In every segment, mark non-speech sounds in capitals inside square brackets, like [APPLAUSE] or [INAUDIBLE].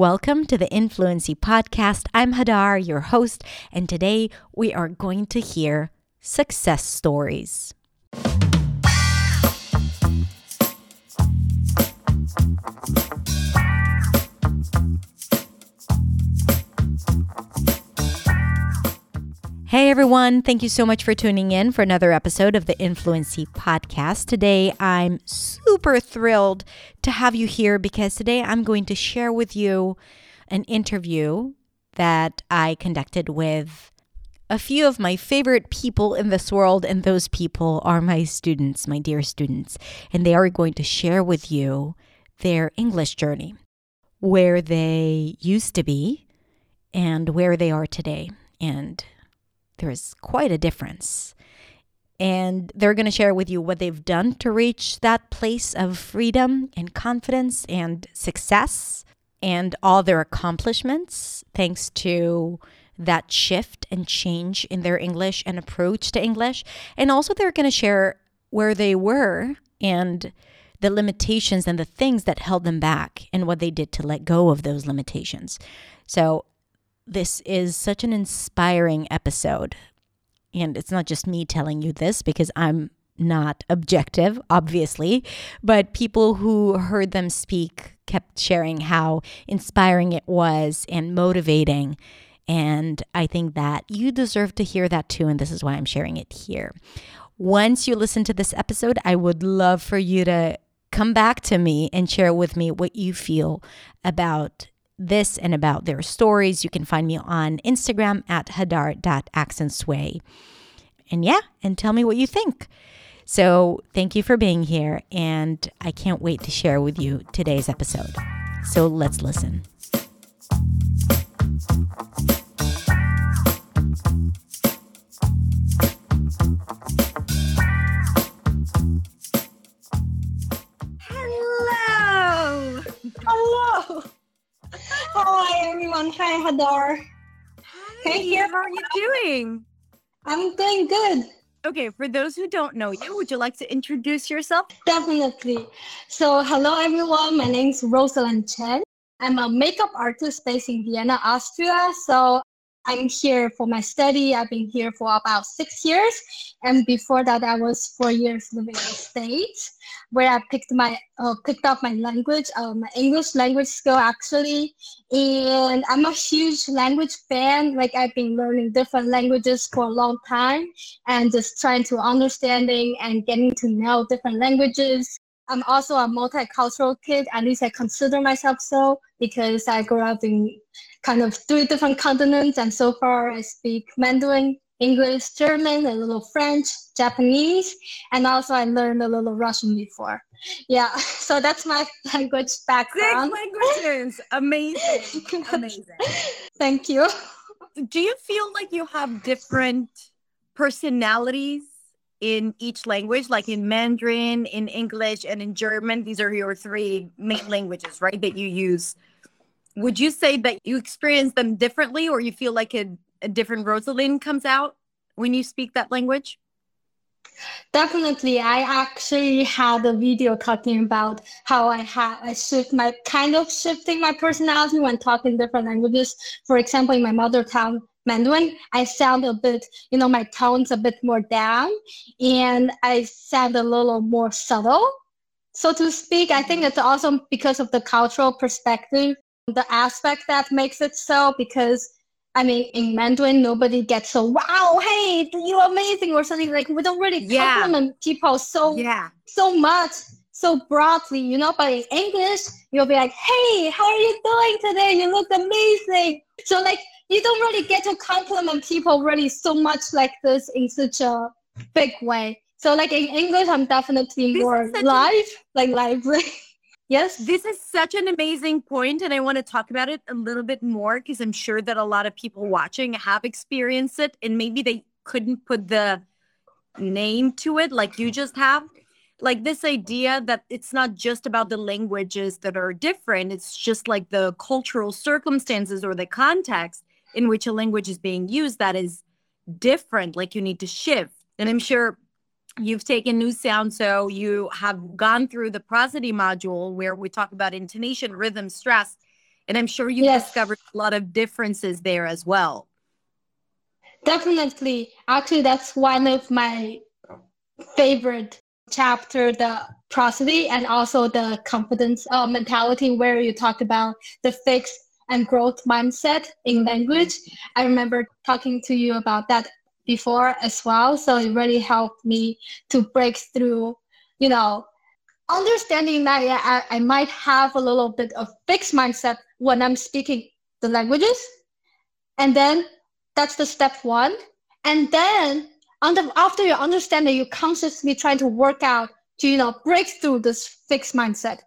Welcome to the Influency Podcast. I'm Hadar, your host, and today we are going to hear success stories. Hey everyone, thank you so much for tuning in for another episode of the Influency Podcast. Today I'm super thrilled to have you here because today I'm going to share with you an interview that I conducted with a few of my favorite people in this world, and those people are my students, my dear students, and they are going to share with you their English journey, where they used to be and where they are today. And there is quite a difference. And they're going to share with you what they've done to reach that place of freedom and confidence and success and all their accomplishments thanks to that shift and change in their English and approach to English. And also, they're going to share where they were and the limitations and the things that held them back and what they did to let go of those limitations. So, this is such an inspiring episode. And it's not just me telling you this because I'm not objective, obviously, but people who heard them speak kept sharing how inspiring it was and motivating. And I think that you deserve to hear that too. And this is why I'm sharing it here. Once you listen to this episode, I would love for you to come back to me and share with me what you feel about this and about their stories, you can find me on Instagram at hadar.accentsway. And yeah, and tell me what you think. So thank you for being here, and I can't wait to share with you today's episode. So let's listen. Hi everyone. Hi Hadar. Hey, how are you doing? I'm doing good. Okay, for those who don't know you, would you like to introduce yourself? Definitely. So hello everyone. My name is Rosaline Chen. I'm a makeup artist based in Vienna, Austria. So I'm here for my study. I've been here for about six years. And before that, I was four years living in the States, where I picked my uh, picked up my language, uh, my English language skill actually. And I'm a huge language fan. Like I've been learning different languages for a long time, and just trying to understanding and getting to know different languages. I'm also a multicultural kid. At least I consider myself so because I grew up in kind of three different continents. And so far, I speak Mandarin, English, German, a little French, Japanese, and also I learned a little Russian before. Yeah, [LAUGHS] so that's my [LAUGHS] language background. Six languages. Amazing. [LAUGHS] Amazing. Thank you. Do you feel like you have different personalities in each language, like in Mandarin, in English, and in German? These are your three main languages, right? That you use would you say that you experience them differently or you feel like a, a different Rosaline comes out when you speak that language? Definitely. I actually had a video talking about how I had I shift my kind of shifting my personality when talking different languages. For example, in my mother tongue Mandarin, I sound a bit, you know, my tone's a bit more down and I sound a little more subtle so to speak. I think it's also because of the cultural perspective the aspect that makes it so because I mean, in Mandarin, nobody gets so wow, hey, you're amazing or something like we don't really yeah. compliment people so yeah. so much, so broadly, you know. But in English, you'll be like, hey, how are you doing today? You look amazing. So like you don't really get to compliment people really so much like this in such a big way. So like in English, I'm definitely this more live, a- like lively. [LAUGHS] Yes. This is such an amazing point, and I want to talk about it a little bit more because I'm sure that a lot of people watching have experienced it, and maybe they couldn't put the name to it like you just have. Like this idea that it's not just about the languages that are different, it's just like the cultural circumstances or the context in which a language is being used that is different. Like you need to shift. And I'm sure You've taken new sound, so you have gone through the prosody module where we talk about intonation, rhythm, stress, And I'm sure you yes. discovered a lot of differences there as well. Definitely. Actually, that's one of my favorite chapter, the prosody and also the confidence uh, mentality, where you talked about the fixed and growth mindset in language. I remember talking to you about that before as well. So it really helped me to break through, you know, understanding that yeah, I, I might have a little bit of fixed mindset when I'm speaking the languages. And then that's the step one. And then under, after you understand that you're consciously trying to work out to, you know, break through this fixed mindset.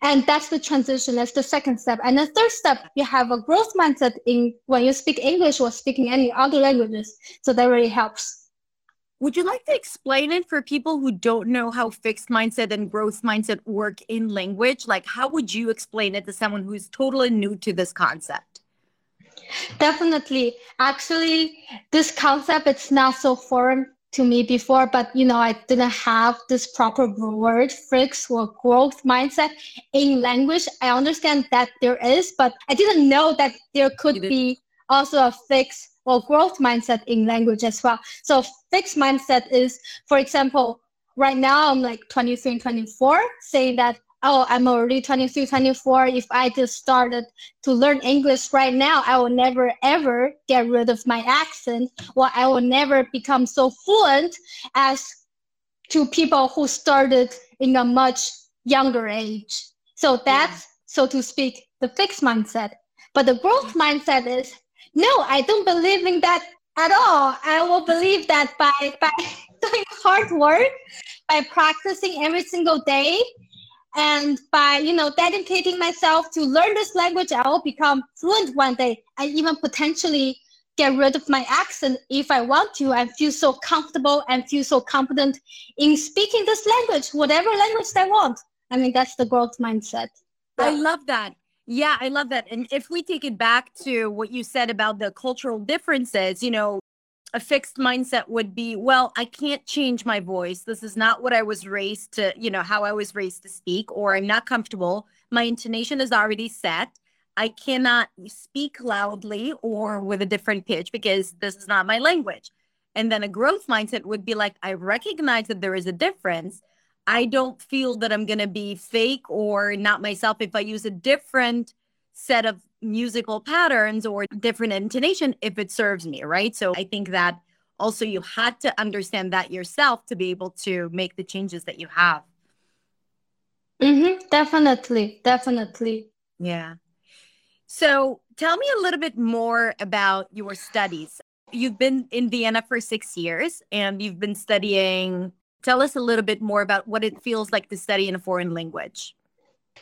And that's the transition. That's the second step. And the third step, you have a growth mindset in when you speak English or speaking any other languages. So that really helps. Would you like to explain it for people who don't know how fixed mindset and growth mindset work in language? Like, how would you explain it to someone who's totally new to this concept? Definitely. Actually, this concept it's not so foreign to me before, but you know, I didn't have this proper word, fix or growth mindset in language. I understand that there is, but I didn't know that there could be also a fix or growth mindset in language as well. So fixed mindset is, for example, right now I'm like 23 and 24, saying that, oh, I'm already 23, 24. If I just started to learn English right now, I will never ever get rid of my accent, or I will never become so fluent as to people who started in a much younger age. So that's, yeah. so to speak, the fixed mindset. But the growth mindset is no, I don't believe in that at all. I will believe that by, by [LAUGHS] doing hard work, by practicing every single day, and by you know dedicating myself to learn this language, I will become fluent one day. and even potentially get rid of my accent if I want to and feel so comfortable and feel so confident in speaking this language, whatever language I want. I mean, that's the growth mindset. I love that. Yeah, I love that. And if we take it back to what you said about the cultural differences, you know, a fixed mindset would be, well, I can't change my voice. This is not what I was raised to, you know, how I was raised to speak, or I'm not comfortable. My intonation is already set. I cannot speak loudly or with a different pitch because this is not my language. And then a growth mindset would be like, I recognize that there is a difference. I don't feel that I'm going to be fake or not myself if I use a different set of musical patterns or different intonation if it serves me, right? So I think that also you had to understand that yourself to be able to make the changes that you have. Mm-hmm, definitely, definitely. Yeah. So tell me a little bit more about your studies. You've been in Vienna for six years and you've been studying Tell us a little bit more about what it feels like to study in a foreign language.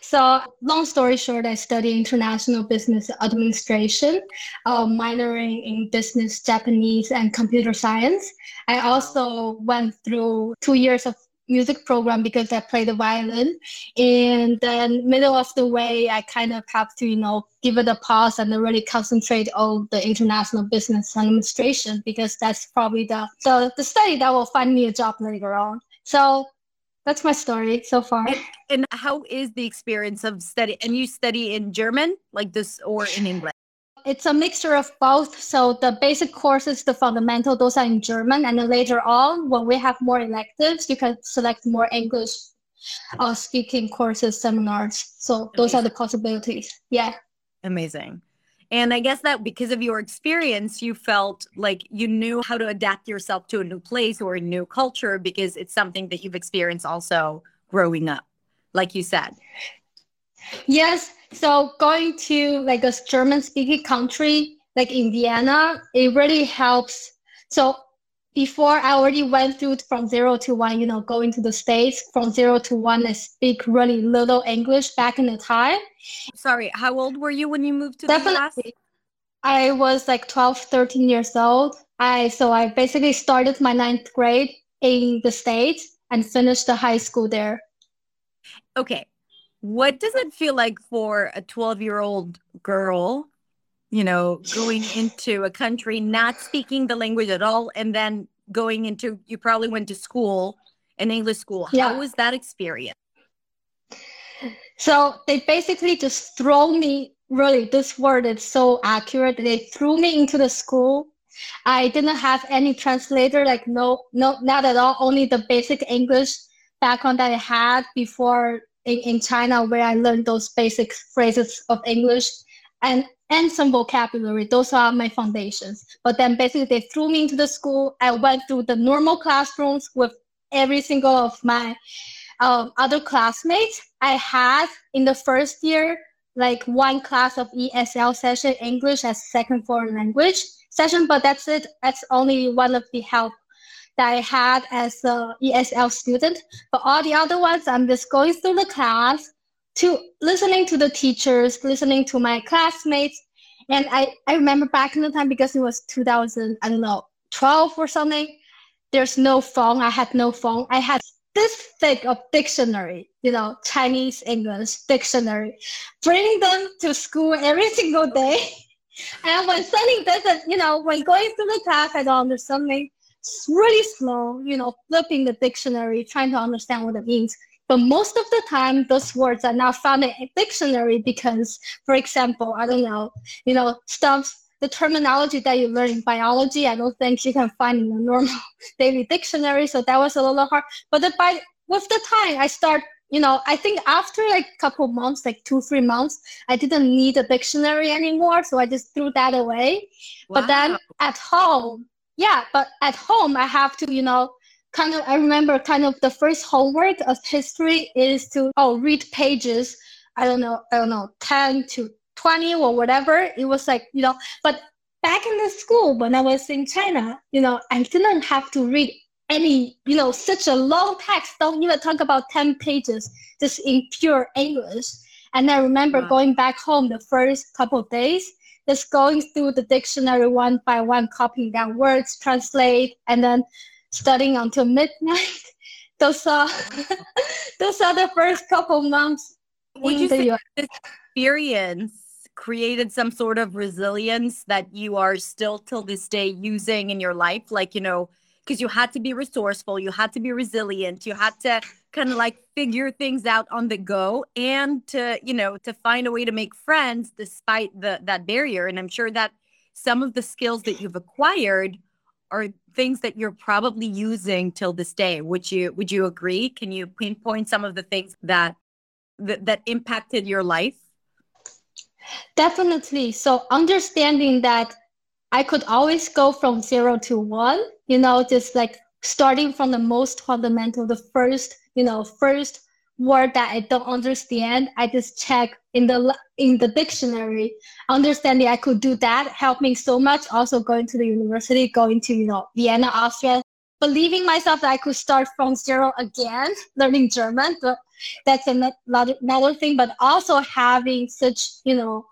So, long story short, I study international business administration, uh, minoring in business, Japanese, and computer science. I also went through two years of music program because I play the violin. And then middle of the way, I kind of have to, you know, give it a pause and really concentrate on the international business administration because that's probably the, the, the study that will find me a job later on. So that's my story so far. And, and how is the experience of study? And you study in German like this or in English? It's a mixture of both. So the basic courses, the fundamental, those are in German, and then later on, when we have more electives, you can select more English uh, speaking courses, seminars. So Amazing. those are the possibilities. Yeah. Amazing. And I guess that because of your experience, you felt like you knew how to adapt yourself to a new place or a new culture because it's something that you've experienced also growing up, like you said. Yes. So going to like a German speaking country like Indiana, it really helps. So before I already went through from zero to one, you know, going to the States from zero to one, I speak really little English back in the time. Sorry, how old were you when you moved to Definitely? I was like 12, 13 years old. I so I basically started my ninth grade in the States and finished the high school there. Okay. What does it feel like for a 12 year old girl, you know, going into a country not speaking the language at all and then going into, you probably went to school, an English school. Yeah. How was that experience? So they basically just throw me really this word is so accurate. They threw me into the school. I didn't have any translator, like no, no, not at all. Only the basic English background that I had before in, in China, where I learned those basic phrases of English and and some vocabulary. Those are my foundations. But then basically they threw me into the school. I went through the normal classrooms with every single of my um, other classmates. I had in the first year like one class of ESL session English as second foreign language session, but that's it. That's only one of the help that I had as a ESL student. But all the other ones, I'm just going through the class to listening to the teachers, listening to my classmates. And I, I remember back in the time because it was 2000, I don't know, 12 or something. There's no phone. I had no phone. I had this thick of dictionary, you know, Chinese English dictionary, bringing them to school every [LAUGHS] single day. And when studying this, you know, when going through the class, I don't understand something really slow, you know, flipping the dictionary, trying to understand what it means. But most of the time, those words are not found in a dictionary because, for example, I don't know, you know, stuff the terminology that you learn in biology, I don't think you can find in a normal [LAUGHS] daily dictionary. So that was a little hard. But the, by with the time, I start, you know, I think after like a couple months, like two, three months, I didn't need a dictionary anymore. So I just threw that away. Wow. But then at home, yeah, but at home, I have to, you know, kind of, I remember kind of the first homework of history is to, oh, read pages. I don't know, I don't know, 10 to 20 or whatever. It was like, you know, but back in the school when I was in China, you know, I didn't have to read any, you know, such a long text. Don't even talk about 10 pages, just in pure English. And I remember wow. going back home the first couple of days, just going through the dictionary one by one, copying down words, translate, and then studying until midnight. [LAUGHS] those are [LAUGHS] those are the first couple months Would in the US. experience created some sort of resilience that you are still till this day using in your life like you know because you had to be resourceful you had to be resilient you had to kind of like figure things out on the go and to you know to find a way to make friends despite the that barrier and i'm sure that some of the skills that you've acquired are things that you're probably using till this day. Would you would you agree? Can you pinpoint some of the things that that, that impacted your life? Definitely. So understanding that I could always go from zero to one, you know, just like starting from the most fundamental, the first, you know, first word that I don't understand, I just check in the in the dictionary. Understanding I could do that helped me so much. Also going to the university, going to you know Vienna, Austria, believing myself that I could start from zero again, [LAUGHS] learning German. But that's another, another thing. But also having such, you know,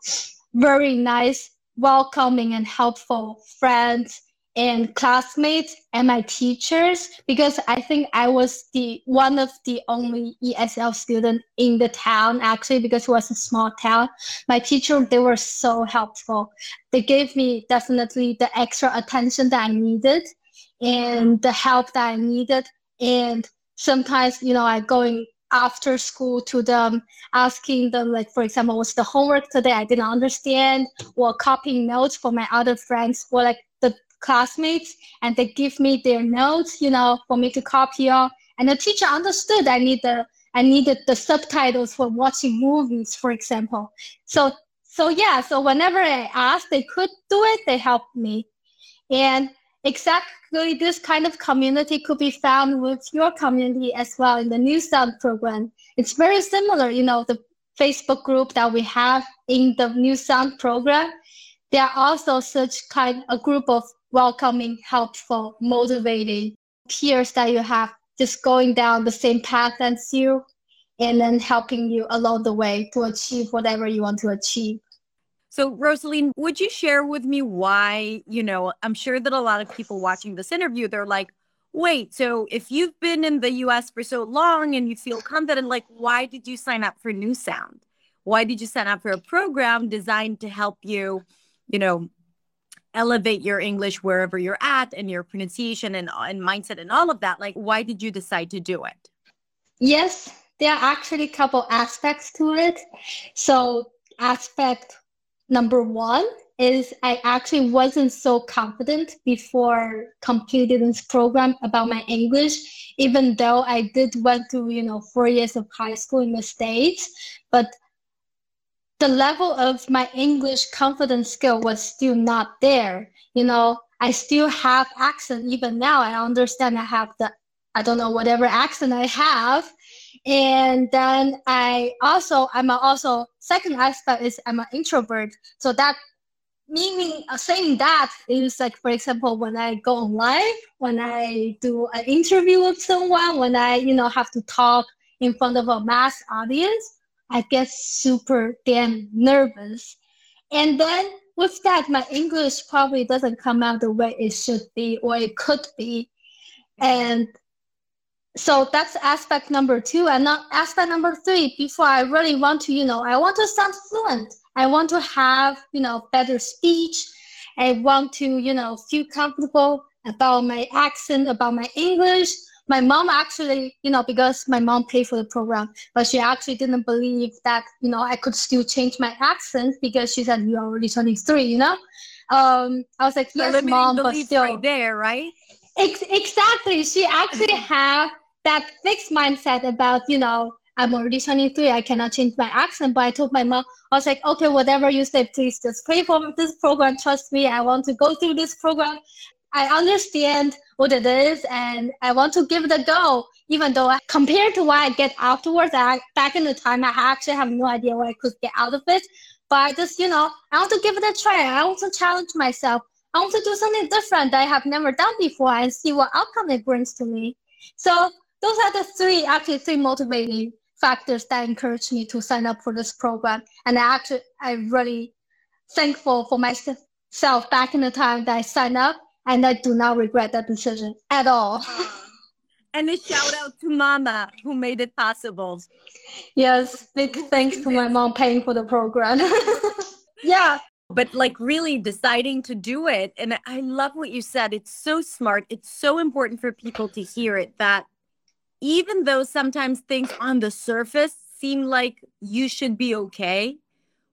very nice, welcoming and helpful friends and classmates and my teachers because I think I was the one of the only ESL student in the town actually because it was a small town. My teacher they were so helpful. They gave me definitely the extra attention that I needed and the help that I needed. And sometimes, you know, I going after school to them, asking them, like, for example, what's the homework today I didn't understand, or copying notes for my other friends, or like classmates, and they give me their notes, you know, for me to copy on. And the teacher understood I need the I needed the subtitles for watching movies, for example. So so yeah, so whenever I asked, they could do it, they helped me. And Exactly this kind of community could be found with your community as well in the New Sound program. It's very similar, you know, the Facebook group that we have in the New Sound program. There are also such kind a group of welcoming, helpful, motivating peers that you have just going down the same path as you and then helping you along the way to achieve whatever you want to achieve. So, Rosaline, would you share with me why, you know, I'm sure that a lot of people watching this interview, they're like, wait, so if you've been in the US for so long and you feel confident, like, why did you sign up for New Sound? Why did you sign up for a program designed to help you, you know, elevate your English wherever you're at and your pronunciation and, and mindset and all of that? Like, why did you decide to do it? Yes, there are actually a couple aspects to it. So, aspect number one is I actually wasn't so confident before completing this program about my English, even though I did went through, you know, four years of high school in the States. But the level of my English confidence skill was still not there. You know, I still have accent even now. I understand I have the, I don't know, whatever accent I have. And then I also, I'm also, second aspect is I'm an introvert. So that meaning uh, saying that is like for example when i go live when i do an interview with someone when i you know have to talk in front of a mass audience i get super damn nervous and then with that my english probably doesn't come out the way it should be or it could be and so that's aspect number two and not aspect number three before i really want to you know i want to sound fluent I want to have, you know, better speech. I want to, you know, feel comfortable about my accent, about my English. My mom actually, you know, because my mom paid for the program, but she actually didn't believe that, you know, I could still change my accent because she said, you're already 23, you know? Um, I was like, yes, mom, but still. Right there, right? Ex- exactly. She actually [LAUGHS] had that fixed mindset about, you know, I'm already 23. I cannot change my accent. But I told my mom, I was like, okay, whatever you say, please just pay for this program. Trust me, I want to go through this program. I understand what it is and I want to give it a go, even though I, compared to what I get afterwards, I, back in the time, I actually have no idea what I could get out of it. But I just, you know, I want to give it a try. I want to challenge myself. I want to do something different that I have never done before and see what outcome it brings to me. So those are the three, actually three motivating factors that encouraged me to sign up for this program. And I actually, I'm really thankful for myself back in the time that I signed up, and I do not regret that decision at all. [LAUGHS] and a shout out to Mama who made it possible. Yes, big thanks to my mom paying for the program. [LAUGHS] yeah. But like really deciding to do it. And I love what you said. It's so smart. It's so important for people to hear it that even though sometimes things on the surface seem like you should be okay,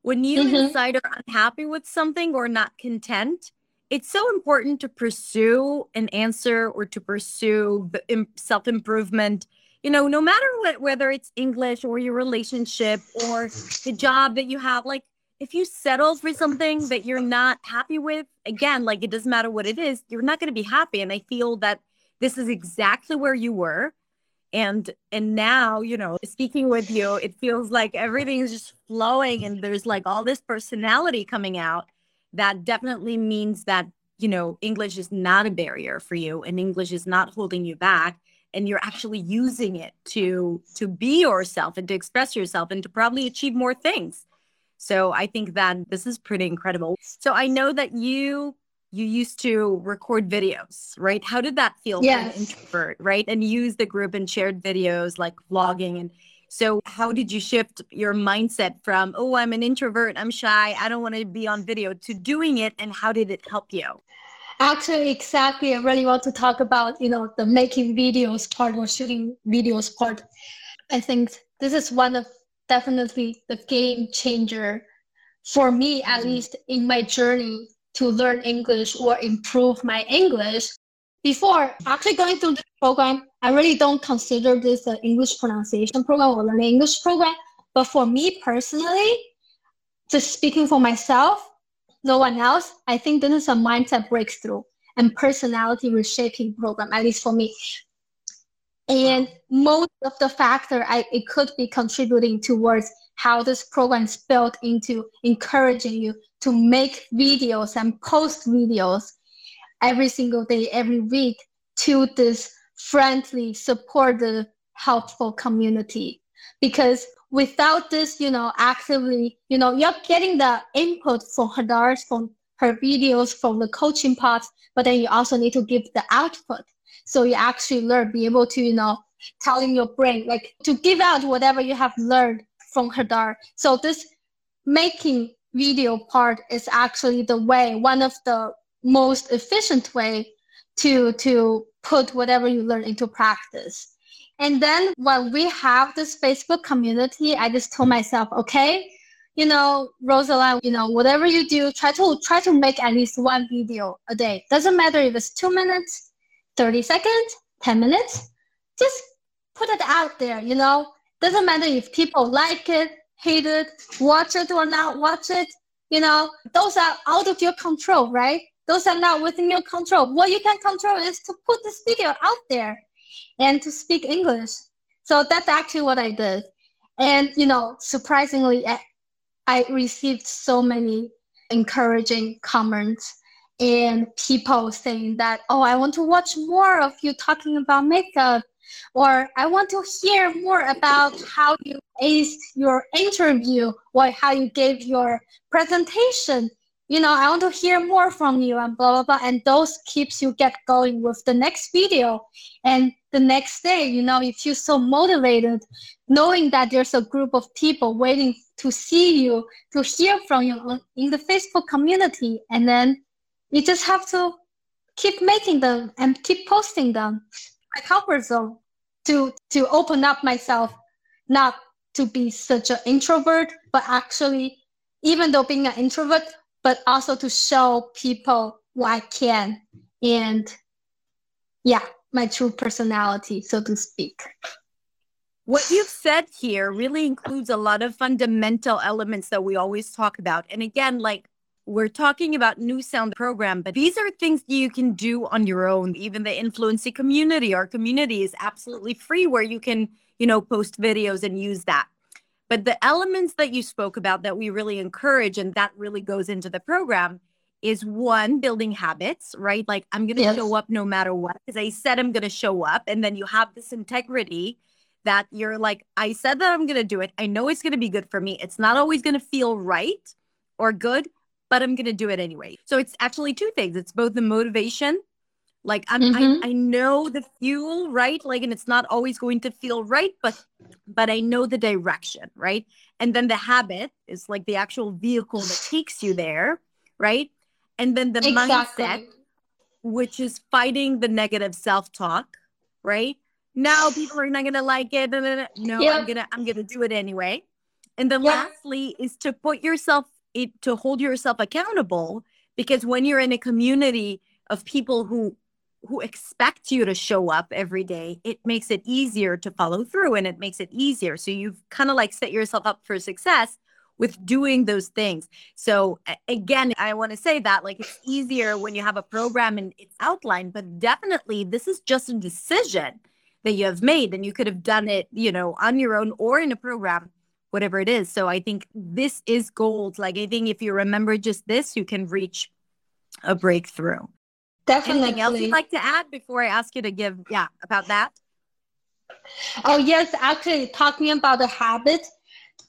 when you mm-hmm. decide are unhappy with something or not content, it's so important to pursue an answer or to pursue self improvement. You know, no matter what, whether it's English or your relationship or the job that you have, like if you settle for something that you're not happy with, again, like it doesn't matter what it is, you're not going to be happy. And I feel that this is exactly where you were and and now you know speaking with you it feels like everything is just flowing and there's like all this personality coming out that definitely means that you know english is not a barrier for you and english is not holding you back and you're actually using it to to be yourself and to express yourself and to probably achieve more things so i think that this is pretty incredible so i know that you you used to record videos, right? How did that feel yes. for an introvert, right? And use the group and shared videos like vlogging. And so, how did you shift your mindset from, oh, I'm an introvert, I'm shy, I don't want to be on video, to doing it? And how did it help you? Actually, exactly. I really want to talk about, you know, the making videos part or shooting videos part. I think this is one of definitely the game changer for me, at mm. least in my journey to learn English or improve my English. Before actually going through this program, I really don't consider this an English pronunciation program or learning English program. But for me personally, just speaking for myself, no one else, I think this is a mindset breakthrough and personality reshaping program, at least for me. And most of the factor I, it could be contributing towards how this program is built into encouraging you to make videos and post videos every single day, every week to this friendly, supportive, helpful community. Because without this, you know, actively, you know, you're getting the input from Hadar, from her videos, from the coaching parts, but then you also need to give the output. So you actually learn, be able to, you know, telling your brain, like to give out whatever you have learned from Hadar. So this making video part is actually the way, one of the most efficient way to to put whatever you learn into practice. And then when we have this Facebook community, I just told myself, okay, you know, Rosaline, you know, whatever you do, try to try to make at least one video a day. Doesn't matter if it's two minutes, 30 seconds, 10 minutes. Just put it out there, you know. Doesn't matter if people like it, hate it, watch it or not watch it. You know, those are out of your control, right? Those are not within your control. What you can control is to put this video out there and to speak English. So that's actually what I did. And, you know, surprisingly, I received so many encouraging comments and people saying that, oh, I want to watch more of you talking about makeup, or I want to hear more about how you aced your interview, or how you gave your presentation. You know, I want to hear more from you and blah, blah, blah. And those keeps you get going with the next video. And the next day, you know, you feel so motivated knowing that there's a group of people waiting to see you, to hear from you in the Facebook community. And then you just have to keep making them and keep posting them. My comfort zone to to open up myself, not to be such an introvert, but actually, even though being an introvert, but also to show people what I can and yeah, my true personality, so to speak. What you've said here really includes a lot of fundamental elements that we always talk about. And again, like we're talking about new sound program but these are things you can do on your own even the influency community our community is absolutely free where you can you know post videos and use that but the elements that you spoke about that we really encourage and that really goes into the program is one building habits right like i'm going to yes. show up no matter what because i said i'm going to show up and then you have this integrity that you're like i said that i'm going to do it i know it's going to be good for me it's not always going to feel right or good but I'm going to do it anyway. So it's actually two things. It's both the motivation, like I'm, mm-hmm. I, I know the fuel, right? Like, and it's not always going to feel right, but, but I know the direction, right? And then the habit is like the actual vehicle that takes you there, right? And then the exactly. mindset, which is fighting the negative self-talk, right? Now people are not gonna like it. No. I'm gonna I'm gonna do it anyway. And then lastly is to put yourself it to hold yourself accountable because when you're in a community of people who who expect you to show up every day it makes it easier to follow through and it makes it easier so you've kind of like set yourself up for success with doing those things so again i want to say that like it's easier when you have a program and it's outlined but definitely this is just a decision that you have made and you could have done it you know on your own or in a program whatever it is. So I think this is gold. Like I think if you remember just this, you can reach a breakthrough. Definitely. Anything else you'd like to add before I ask you to give, yeah, about that? Oh yes, actually talking about the habit,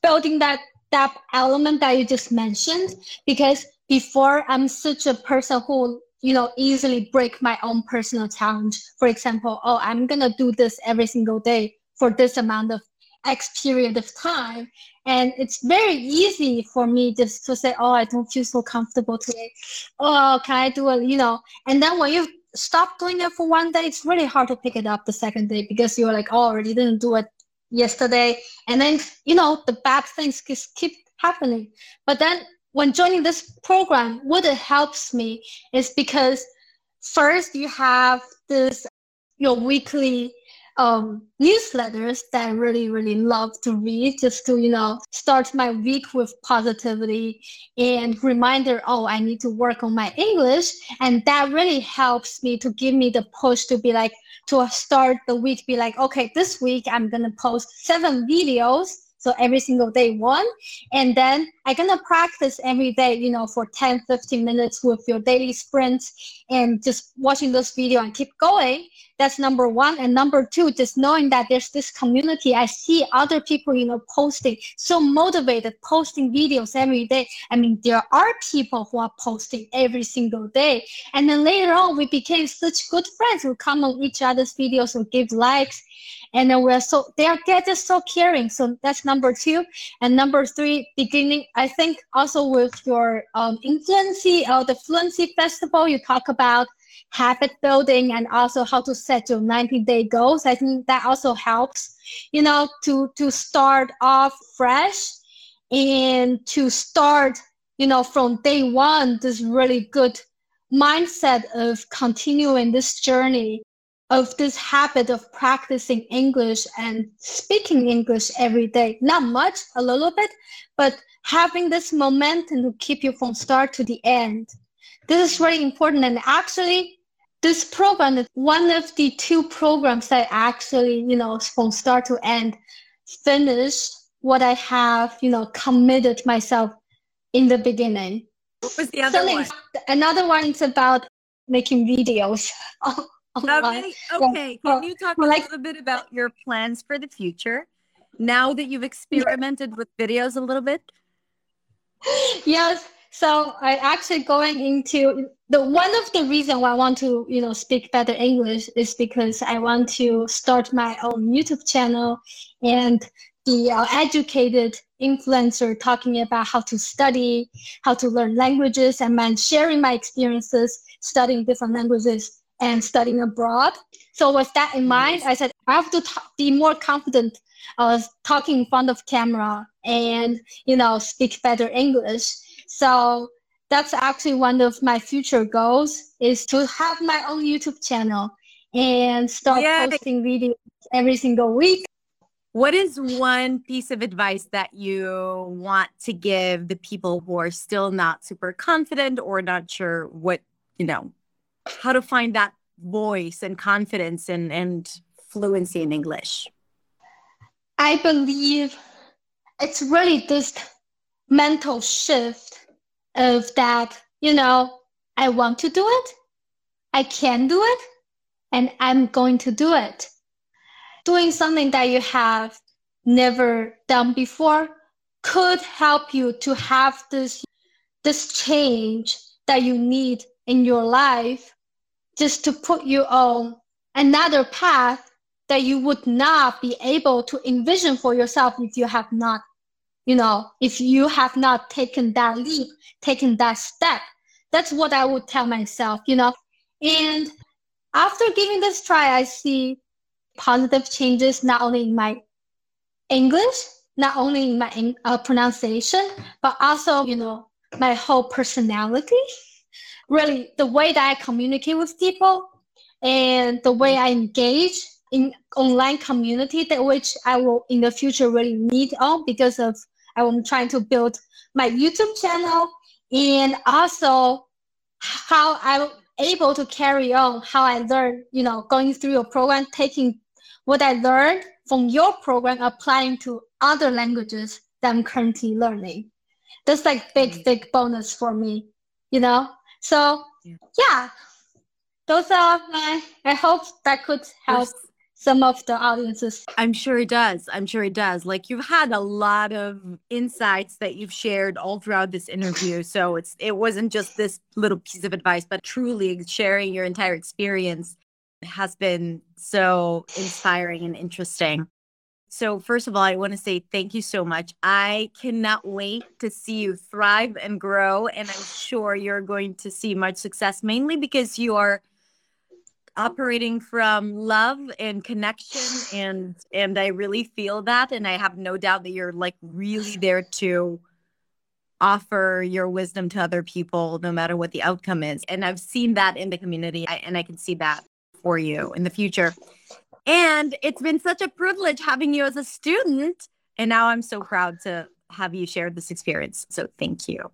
building that that element that you just mentioned, because before I'm such a person who you know easily break my own personal challenge. For example, oh I'm gonna do this every single day for this amount of X period of time. And it's very easy for me just to say, oh, I don't feel so comfortable today. Oh, can I do it? You know, and then when you stop doing it for one day, it's really hard to pick it up the second day because you're like, oh, I already didn't do it yesterday. And then, you know, the bad things just keep happening. But then when joining this program, what it helps me is because first you have this your weekly um, newsletters that I really, really love to read just to, you know, start my week with positivity and reminder, oh, I need to work on my English. And that really helps me to give me the push to be like, to start the week, be like, okay, this week I'm going to post seven videos so every single day one and then i'm gonna practice every day you know for 10 15 minutes with your daily sprints and just watching this video and keep going that's number one. And number two just knowing that there's this community i see other people you know posting so motivated posting videos every day. I mean there are people who are posting every single day. And then later on we became such good friends. Who come on each other's videos who give likes and then we're so they are they're just so caring. So that's number two. And number three beginning i think also with your um influency or uh, the fluency festival you talk about habit building and also how to set your 90 day goals i think that also helps you know to to start off fresh and to start, you know, from day one, this really good mindset of continuing this journey of this habit of practicing English and speaking English every day. Not much, a little bit, but having this momentum to keep you from start to the end. This is really important. And actually, this program is one of the two programs that actually, you know, from start to end, finish what I have, you know, committed myself in the beginning. What was the other so one? Another one is about making videos. [LAUGHS] okay, okay. Can you talk well, a little bit about your plans for the future now that you've experimented with videos a little bit? [LAUGHS] Yes. So I actually going into the one of the reason why I want to you know speak better English is because I want to start my own YouTube channel and the uh, educated influencer talking about how to study, how to learn languages, and man sharing my experiences studying different languages and studying abroad. So with that in mind, I said I have to t- be more confident uh, talking in front of camera and you know speak better English. So that's actually one of my future goals is to have my own YouTube channel and start Yay. posting videos every single week. What is one piece of advice that you want to give the people who are still not super confident or not sure what, you know, how to find that voice and confidence and, and fluency in English? I believe it's really this mental shift of that, you know, I want to do it, I can do it, and I'm going to do it. Doing something that you have never done before could help you to have this this change that you need in your life just to put you on another path that you would not be able to envision for yourself if you have not you know if you have not taken that leap taken that step that's what i would tell myself you know. And after giving this try i see positive changes not only in my english not only in my uh, pronunciation but also you know my whole personality. Really the way that I communicate with people and the way I engage in online community that which I will in the future really need on because of I'm trying to build my YouTube channel and also how I'm able to carry on how I learned, you know, going through your program, taking what I learned from your program, applying to other languages that I'm currently learning. That's like big, mm. big bonus for me, you know? So yeah. yeah, those are my. I hope that could help some of the audiences. I'm sure it does. I'm sure it does. Like you've had a lot of insights that you've shared all throughout this interview. [LAUGHS] So it's it wasn't just this little piece of advice, but truly sharing your entire experience has been so inspiring and interesting. So, first of all, I want to say thank you so much. I cannot wait to see you thrive and grow. And I'm sure you're going to see much success, mainly because you are operating from love and connection and and I really feel that and I have no doubt that you're like really there to offer your wisdom to other people no matter what the outcome is and I've seen that in the community and I can see that for you in the future and it's been such a privilege having you as a student. And now I'm so proud to have you share this experience. So thank you.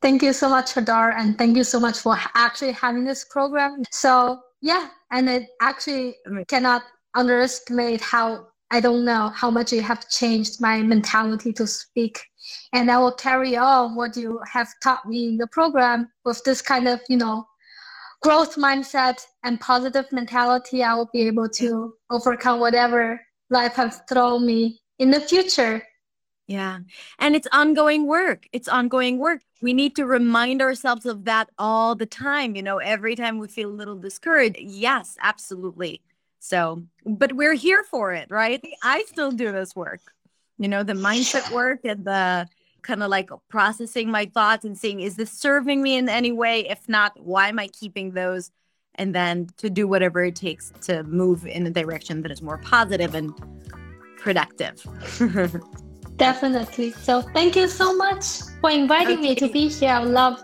Thank you so much, Hadar. And thank you so much for actually having this program. So, yeah, and it actually cannot underestimate how I don't know how much you have changed my mentality to speak. And I will carry on what you have taught me in the program with this kind of, you know, growth mindset and positive mentality, I will be able to overcome whatever life has thrown me in the future. Yeah. And it's ongoing work. It's ongoing work. We need to remind ourselves of that all the time. You know, every time we feel a little discouraged. Yes, absolutely. So, but we're here for it, right? I still do this work, you know, the mindset work and the kind of like processing my thoughts and seeing is this serving me in any way if not why am i keeping those and then to do whatever it takes to move in a direction that is more positive and productive [LAUGHS] Definitely. So thank you so much for inviting okay. me to be here. I love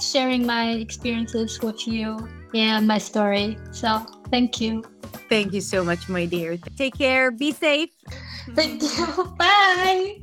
sharing my experiences with you and my story. So thank you. Thank you so much, my dear. Take care. Be safe. Thank you. [LAUGHS] Bye.